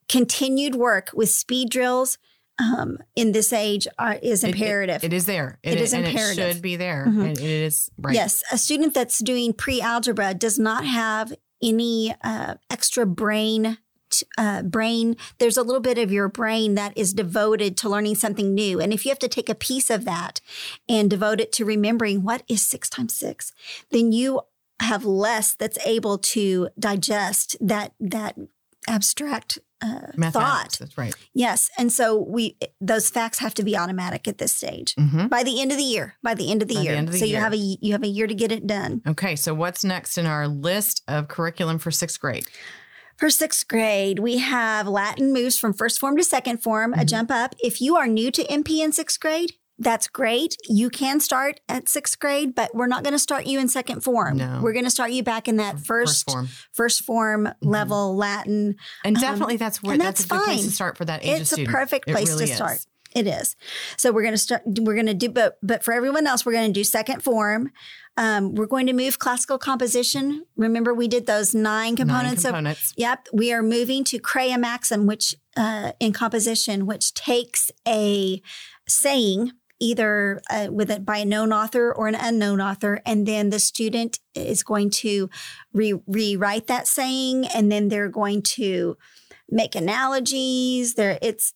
Speaker 3: continued work with speed drills um, in this age are, is
Speaker 1: It- it-
Speaker 3: imperative.
Speaker 1: It is there.
Speaker 3: It is
Speaker 1: and
Speaker 3: imperative.
Speaker 1: It should be there.
Speaker 3: Mhm.
Speaker 1: And it is right.
Speaker 3: Yes, a student that's doing pre algebra does not have any uh, extra brain. t- Uh, brain, there's a little bit of your brain that is devoted to learning something new. And if you have to take a piece of that and devote it to remembering what is six times six, then you have less that's able to digest that that abstract uh, thought.
Speaker 1: That's right.
Speaker 3: Yes, and so we those facts have to be automatic at this stage
Speaker 1: hmm
Speaker 3: by the end of the year. By the end of the
Speaker 1: By the
Speaker 3: year,
Speaker 1: end of the
Speaker 3: so
Speaker 1: year.
Speaker 3: you have a you have a year to get it done.
Speaker 1: Okay. So what's next in our list of curriculum for sixth grade?
Speaker 3: For sixth grade, we have Latin moves from first form to second form, a
Speaker 1: Mhm.
Speaker 3: jump up. If you are new to MP in sixth grade, that's great. You can start at sixth grade, but we're not going to start you in second form.
Speaker 1: No.
Speaker 3: We're going to start you back in that first
Speaker 1: form.
Speaker 3: first form level Latin.
Speaker 1: And
Speaker 3: Um,
Speaker 1: definitely that's where that's,
Speaker 3: that's
Speaker 1: a good place
Speaker 3: fine.
Speaker 1: to start for that age of
Speaker 3: It's a perfect place
Speaker 1: really
Speaker 3: to
Speaker 1: is.
Speaker 3: start. It is. So we're going to start. We're going to do, but but for everyone else, we're going to do second form. Um, we're going to move classical composition. Remember, we did those nine components
Speaker 1: Nine
Speaker 3: of
Speaker 1: components.
Speaker 3: Yep, we are moving to Chreia Maxim, which uh, in composition, which takes a saying either uh, with it by a known author or an unknown author, and then the student is going to re- rewrite that saying, and then they're going to make analogies. There, it's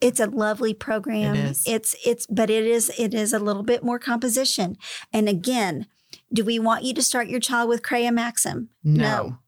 Speaker 3: it's a lovely program.
Speaker 1: It.
Speaker 3: It's it's, but it is it is a little bit more composition. And again, do we want you to start your child with Chreia Maxim?
Speaker 1: No.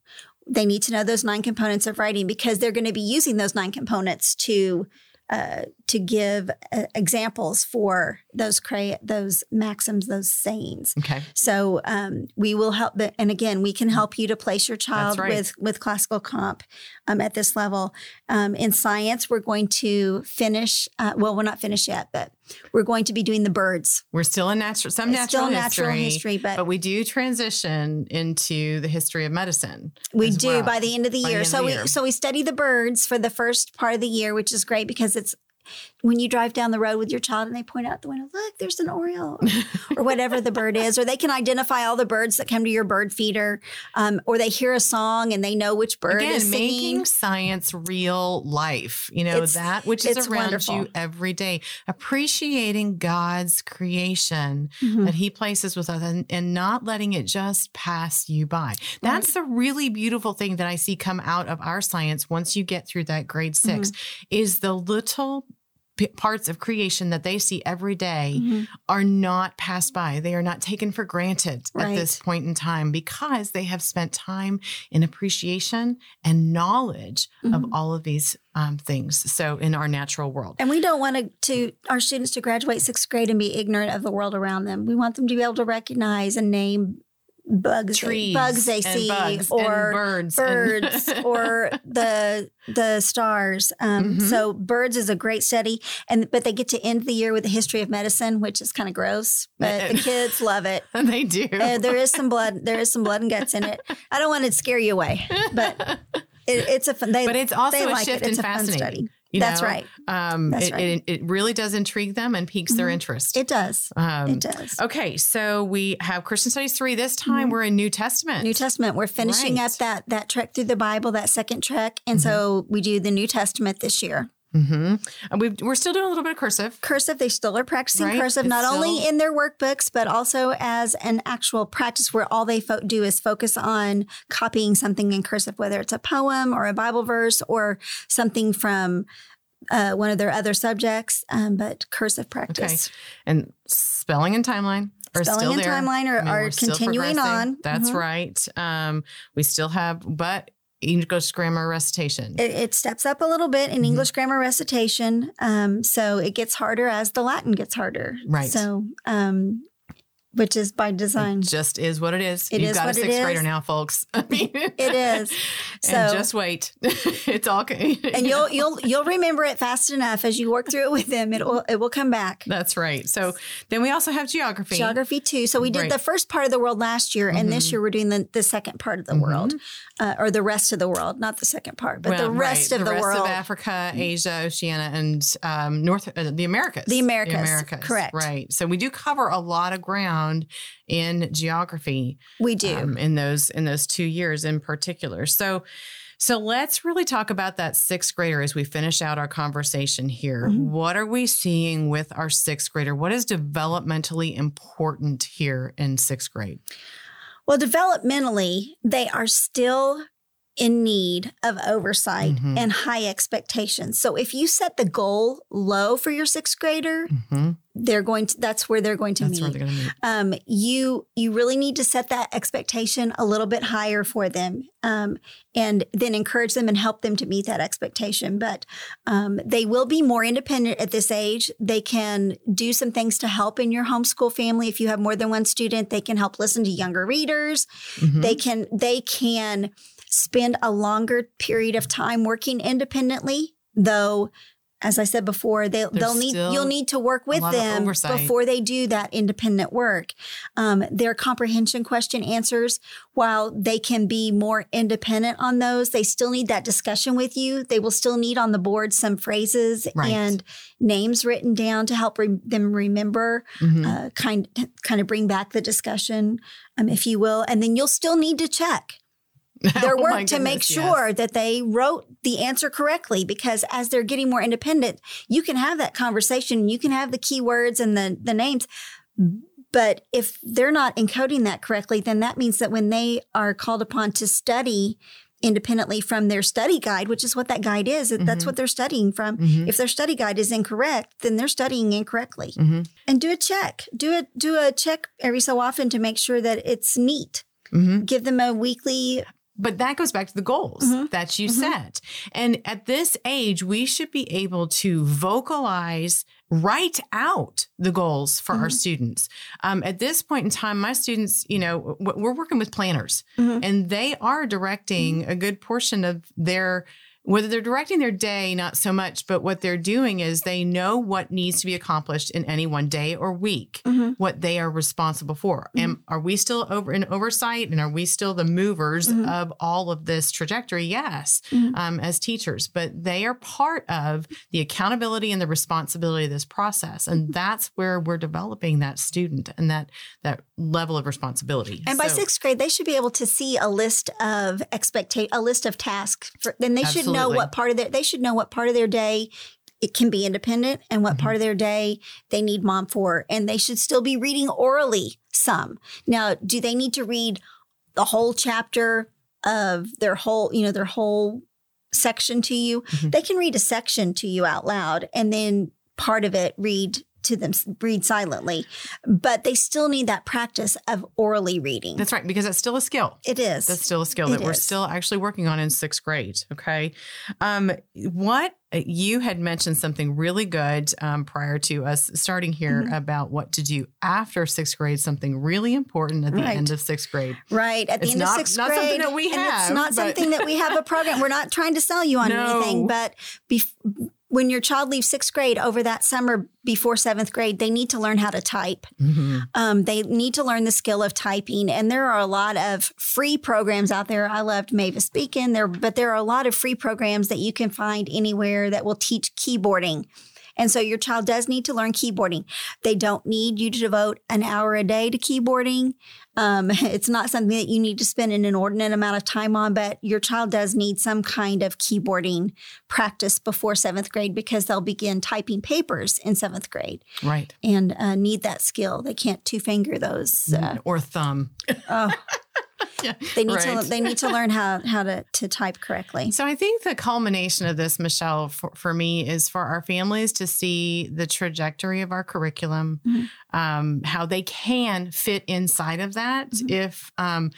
Speaker 3: they need to know those nine components of writing because they're going to be using those nine components to uh, to give uh, examples for those cra- those maxims, those sayings.
Speaker 1: Okay.
Speaker 3: So um, we will help, and again, we can help you to place your child
Speaker 1: right.
Speaker 3: with with classical comp um, at this level. Um, in science, we're going to finish. Uh, well, we're not finished yet, but we're going to be doing the birds.
Speaker 1: We're still in natural some
Speaker 3: It's
Speaker 1: natural history.
Speaker 3: natural history, but,
Speaker 1: But we do transition into the history of medicine.
Speaker 3: We do
Speaker 1: well.
Speaker 3: by the end of the
Speaker 1: By
Speaker 3: year.
Speaker 1: of
Speaker 3: so
Speaker 1: the
Speaker 3: we
Speaker 1: year.
Speaker 3: so we study the birds for the first part of the year, which is great because it's when you drive down the road with your child and they point out the window, look, there's an oriole or whatever the bird is, or they can identify all the birds that come to your bird feeder, um, or they hear a song and they know which bird
Speaker 1: Again,
Speaker 3: is singing.
Speaker 1: making science real life, you know,
Speaker 3: It's-
Speaker 1: that which is around
Speaker 3: wonderful.
Speaker 1: you every day, appreciating God's creation
Speaker 3: Mhm.
Speaker 1: that He places with us and, and not letting it just pass you by. That's the really beautiful thing that I see come out of our science once you get through that grade 6
Speaker 3: Mm-hmm.
Speaker 1: is the little p- parts of creation that they see every day
Speaker 3: Mhm.
Speaker 1: are not passed by. They are not taken for granted at this point in time because they have spent time in appreciation and knowledge of
Speaker 3: Mhm.
Speaker 1: all of these um, things. So in our natural world.
Speaker 3: And we don't want to, to our students to graduate sixth grade and be ignorant of the world around them. We want them to be able to recognize and name bugs,
Speaker 1: Trees,
Speaker 3: bugs they see,
Speaker 1: bugs
Speaker 3: or
Speaker 1: birds,
Speaker 3: birds [LAUGHS] or the the stars. Um,
Speaker 1: Mhm.
Speaker 3: So birds is a great study, and but they get to end the year with the history of medicine, which is kind of gross, but the kids love it. [LAUGHS]
Speaker 1: they do.
Speaker 3: Uh, there is some blood. There is some blood and guts in it. I don't want to scare you away, but [LAUGHS] it, it's a fun. They,
Speaker 1: but it's also
Speaker 3: they
Speaker 1: a
Speaker 3: like
Speaker 1: shift
Speaker 3: it. It's
Speaker 1: and
Speaker 3: a fun
Speaker 1: fascinating. You
Speaker 3: That's
Speaker 1: know?
Speaker 3: right.
Speaker 1: Um,
Speaker 3: That's
Speaker 1: it,
Speaker 3: right.
Speaker 1: It, it really does intrigue them and piques their
Speaker 3: Mhm.
Speaker 1: interest.
Speaker 3: It does.
Speaker 1: um,
Speaker 3: it does.
Speaker 1: Okay, so we have Christian Studies three. This time
Speaker 3: Mhm.
Speaker 1: we're in New Testament.
Speaker 3: New Testament. We're finishing
Speaker 1: Right.
Speaker 3: up that that trek through the Bible, that second trek, and so we do the New Testament this year.
Speaker 1: Hmm And we we're still doing a little bit of cursive.
Speaker 3: Cursive. They still are practicing
Speaker 1: Right.
Speaker 3: cursive,
Speaker 1: It's
Speaker 3: not only in their workbooks but also as an actual practice where all they fo- do is focus on copying something in cursive, whether it's a poem or a Bible verse or something from uh, one of their other subjects, um, but cursive practice.
Speaker 1: Okay. And spelling and timeline are
Speaker 3: Spelling
Speaker 1: still
Speaker 3: and
Speaker 1: there.
Speaker 3: timeline are,
Speaker 1: I mean,
Speaker 3: are continuing on.
Speaker 1: That's
Speaker 3: Mhm.
Speaker 1: right. Um, we still have, but English grammar recitation.
Speaker 3: It, it steps up a little bit in
Speaker 1: Mhm.
Speaker 3: English grammar recitation. Um, so it gets harder as the Latin gets harder.
Speaker 1: Right.
Speaker 3: So, um, which is by design.
Speaker 1: It just is what it is.
Speaker 3: It
Speaker 1: You've
Speaker 3: is
Speaker 1: got a sixth grader now, folks. [LAUGHS] I mean,
Speaker 3: It is. [LAUGHS]
Speaker 1: and
Speaker 3: So-
Speaker 1: just wait. [LAUGHS] it's all okay.
Speaker 3: and you'll you'll you'll remember it fast enough as you work through it with them. It will it will come back.
Speaker 1: That's right. So then we also have geography.
Speaker 3: Geography too. So we did
Speaker 1: Right.
Speaker 3: the first part of the world last year, and this
Speaker 1: Mhm.
Speaker 3: year we're doing the, the second part of the
Speaker 1: Mhm.
Speaker 3: world, uh, or the rest of the world, not the second part, but
Speaker 1: Well,
Speaker 3: the rest
Speaker 1: right.
Speaker 3: of the,
Speaker 1: rest
Speaker 3: world.
Speaker 1: of Africa, Asia, Oceania, and um, North uh, the Americas.
Speaker 3: The Americas, correct.
Speaker 1: Right. So we do cover a lot of ground in geography
Speaker 3: we do.
Speaker 1: um, in those in those two years in particular. So. So let's really talk about that sixth grader as we finish out our conversation here.
Speaker 3: Mhm.
Speaker 1: What are we seeing with our sixth grader? What is developmentally important here in sixth grade?
Speaker 3: Well, developmentally, they are still in need of oversight
Speaker 1: Mhm.
Speaker 3: and high expectations. So if you set the goal low for your sixth grader,
Speaker 1: Mhm.
Speaker 3: they're going to that's where they're going to
Speaker 1: That's
Speaker 3: meet.
Speaker 1: where they're going to meet.
Speaker 3: um, you you really need to set that expectation a little bit higher for them, um, and then encourage them and help them to meet that expectation. But um, they will be more independent at this age. They can do some things to help in your homeschool family. If you have more than one student, they can help listen to younger readers.
Speaker 1: Mhm.
Speaker 3: They can they can spend a longer period of time working independently, though. As I said before, they, they'll need you'll need to work with them before they do that independent work. Um, their comprehension question answers, while they can be more independent on those, they still need that discussion with you. They will still need on the board some phrases
Speaker 1: Right.
Speaker 3: and names written down to help re- them remember
Speaker 1: Mhm.
Speaker 3: uh, kind kind of bring back the discussion, um, if you will, and then you'll still need to check [LAUGHS] their
Speaker 1: Oh
Speaker 3: work to make
Speaker 1: goodness, yes.
Speaker 3: sure that they wrote the answer correctly. Because as they're getting more independent, you can have that conversation, you can have the keywords and the the names. But if they're not encoding that correctly, then that means that when they are called upon to study independently from their study guide, which is what that guide is, that's
Speaker 1: Mhm.
Speaker 3: what they're studying from.
Speaker 1: Mhm.
Speaker 3: If their study guide is incorrect, then they're studying incorrectly
Speaker 1: Mhm.
Speaker 3: and do a check. Do a do a check every so often to make sure that it's neat.
Speaker 1: Mhm.
Speaker 3: Give them a weekly.
Speaker 1: But that goes back to the goals
Speaker 3: Mhm.
Speaker 1: that you
Speaker 3: Mhm.
Speaker 1: set. And at this age, we should be able to vocalize, write out the goals for our
Speaker 3: Mhm.
Speaker 1: students. Um, at this point in time, my students, you know, we're working with planners
Speaker 3: Mhm.
Speaker 1: and they are directing a good portion of their whether they're directing their day not so much but what they're doing is they know what needs to be accomplished in any one day or week
Speaker 3: Mhm.
Speaker 1: what they are responsible for. And are we still over in oversight and are we still the movers
Speaker 3: Mhm.
Speaker 1: of all of this trajectory? Yes,
Speaker 3: Mhm.
Speaker 1: um, as teachers, but they are part of the accountability and the responsibility of this process. And that's where we're developing that student and that that level of responsibility.
Speaker 3: And by
Speaker 1: So-
Speaker 3: sixth grade, they should be able to see a list of expecta- a list of tasks. For, then they should know what part of their they should know what part of their day it can be independent and what
Speaker 1: Mm-hmm.
Speaker 3: part of their day they need mom for. And they should still be reading orally some. Now, do they need to read the whole chapter of their whole, you know, their whole section to you?
Speaker 1: Mhm.
Speaker 3: They can read a section to you out loud and then part of it read to them read silently. But they still need that practice of orally reading.
Speaker 1: That's right, because that's still a skill.
Speaker 3: It is.
Speaker 1: That's still a skill
Speaker 3: It
Speaker 1: that we're still actually working on in sixth grade. Okay. Um, what you had mentioned something really good um, prior to us starting here
Speaker 3: Mhm.
Speaker 1: about what to do after sixth grade, something really important at the
Speaker 3: Right.
Speaker 1: end of sixth grade.
Speaker 3: right at the
Speaker 1: It's
Speaker 3: end
Speaker 1: not-
Speaker 3: of sixth
Speaker 1: not
Speaker 3: grade.
Speaker 1: something that we
Speaker 3: and
Speaker 1: have,
Speaker 3: it's not
Speaker 1: but-
Speaker 3: something that we have a program. We're not trying to sell you on [LAUGHS]
Speaker 1: No.
Speaker 3: anything, but bef- when your child leaves sixth grade over that summer before seventh grade, they need to learn how to type. Um, they need to learn the skill of typing, and there are a lot of free programs out there. I loved Mavis Beacon there, but there are a lot of free programs that you can find anywhere that will teach keyboarding. And so your child does need to learn keyboarding. They don't need you to devote an hour a day to keyboarding. Um, [LAUGHS] it's not something that you need to spend an inordinate amount of time on, but your child does need some kind of keyboarding practice before seventh grade because they'll begin typing papers in seventh grade
Speaker 1: Right.
Speaker 3: and uh, need that skill. They can't two finger those. Uh,
Speaker 1: or thumb.
Speaker 3: oh. [LAUGHS] yeah, [LAUGHS] they need
Speaker 1: right.
Speaker 3: to they need to learn how how to to type correctly.
Speaker 1: So I think the culmination of this, Michelle, for, for me, is for our families to see the trajectory of our curriculum,
Speaker 3: Mhm.
Speaker 1: um, how they can fit inside of that
Speaker 3: Mhm.
Speaker 1: if um,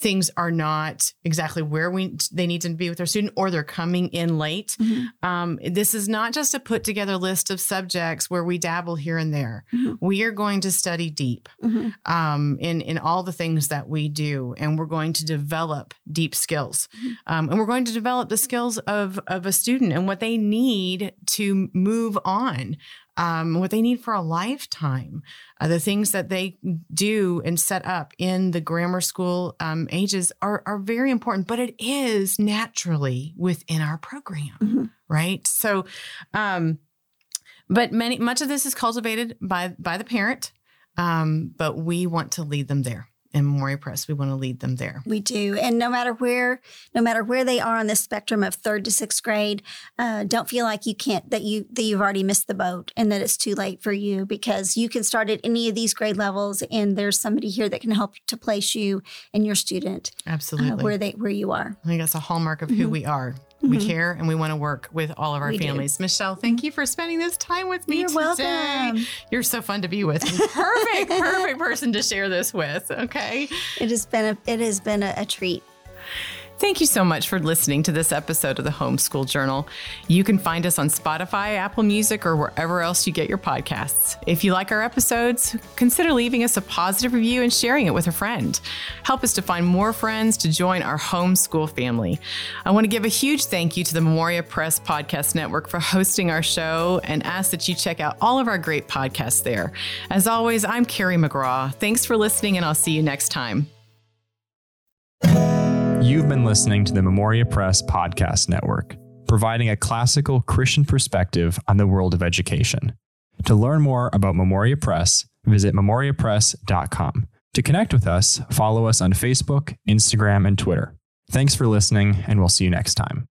Speaker 1: things are not exactly where we they need to be with their student, or they're coming in late.
Speaker 3: Mhm.
Speaker 1: Um, this is not just a put together list of subjects where we dabble here and there.
Speaker 3: Mhm.
Speaker 1: We are going to study deep
Speaker 3: Mhm.
Speaker 1: um, in in all the things that we do, and we're going to develop deep skills,
Speaker 3: Mhm.
Speaker 1: um, and we're going to develop the skills of of a student and what they need to move on, um, what they need for a lifetime, uh, the things that they do and set up in the grammar school um, ages are are very important. But it is naturally within our program,
Speaker 3: Mhm.
Speaker 1: right? So. Um, but many much of this is cultivated by by the parent um, but we want to lead them there in Memoria Press. We want to lead them there.
Speaker 3: We do, and no matter where, no matter where they are on the spectrum of third to sixth grade, uh, don't feel like you can't that you that you've already missed the boat and that it's too late for you because you can start at any of these grade levels, and there's somebody here that can help to place you and your student uh,
Speaker 1: Absolutely.
Speaker 3: where they where you are.
Speaker 1: I think that's a hallmark of who
Speaker 3: Mhm.
Speaker 1: we are. We
Speaker 3: Mhm.
Speaker 1: care and we want to work with all of our
Speaker 3: We do.
Speaker 1: families. Michelle, thank you for spending this time with me
Speaker 3: You're
Speaker 1: today.
Speaker 3: welcome.
Speaker 1: You're so fun to be with. Perfect, [LAUGHS] perfect person to share this with. Okay.
Speaker 3: It has been a it has been a, a treat.
Speaker 1: Thank you so much for listening to this episode of the Homeschool Journal. You can find us on Spotify, Apple Music, or wherever else you get your podcasts. If you like our episodes, consider leaving us a positive review and sharing it with a friend. Help us to find more friends to join our homeschool family. I want to give a huge thank you to the Memoria Press Podcast Network for hosting our show and ask that you check out all of our great podcasts there. As always, I'm Carrie McGraw. Thanks for listening, and I'll see you next time.
Speaker 2: You've been listening to the Memoria Press Podcast Network, providing a classical Christian perspective on the world of education. To learn more about Memoria Press, visit memoriapress.com. To connect with us, follow us on Facebook, Instagram, and Twitter. Thanks for listening, and we'll see you next time.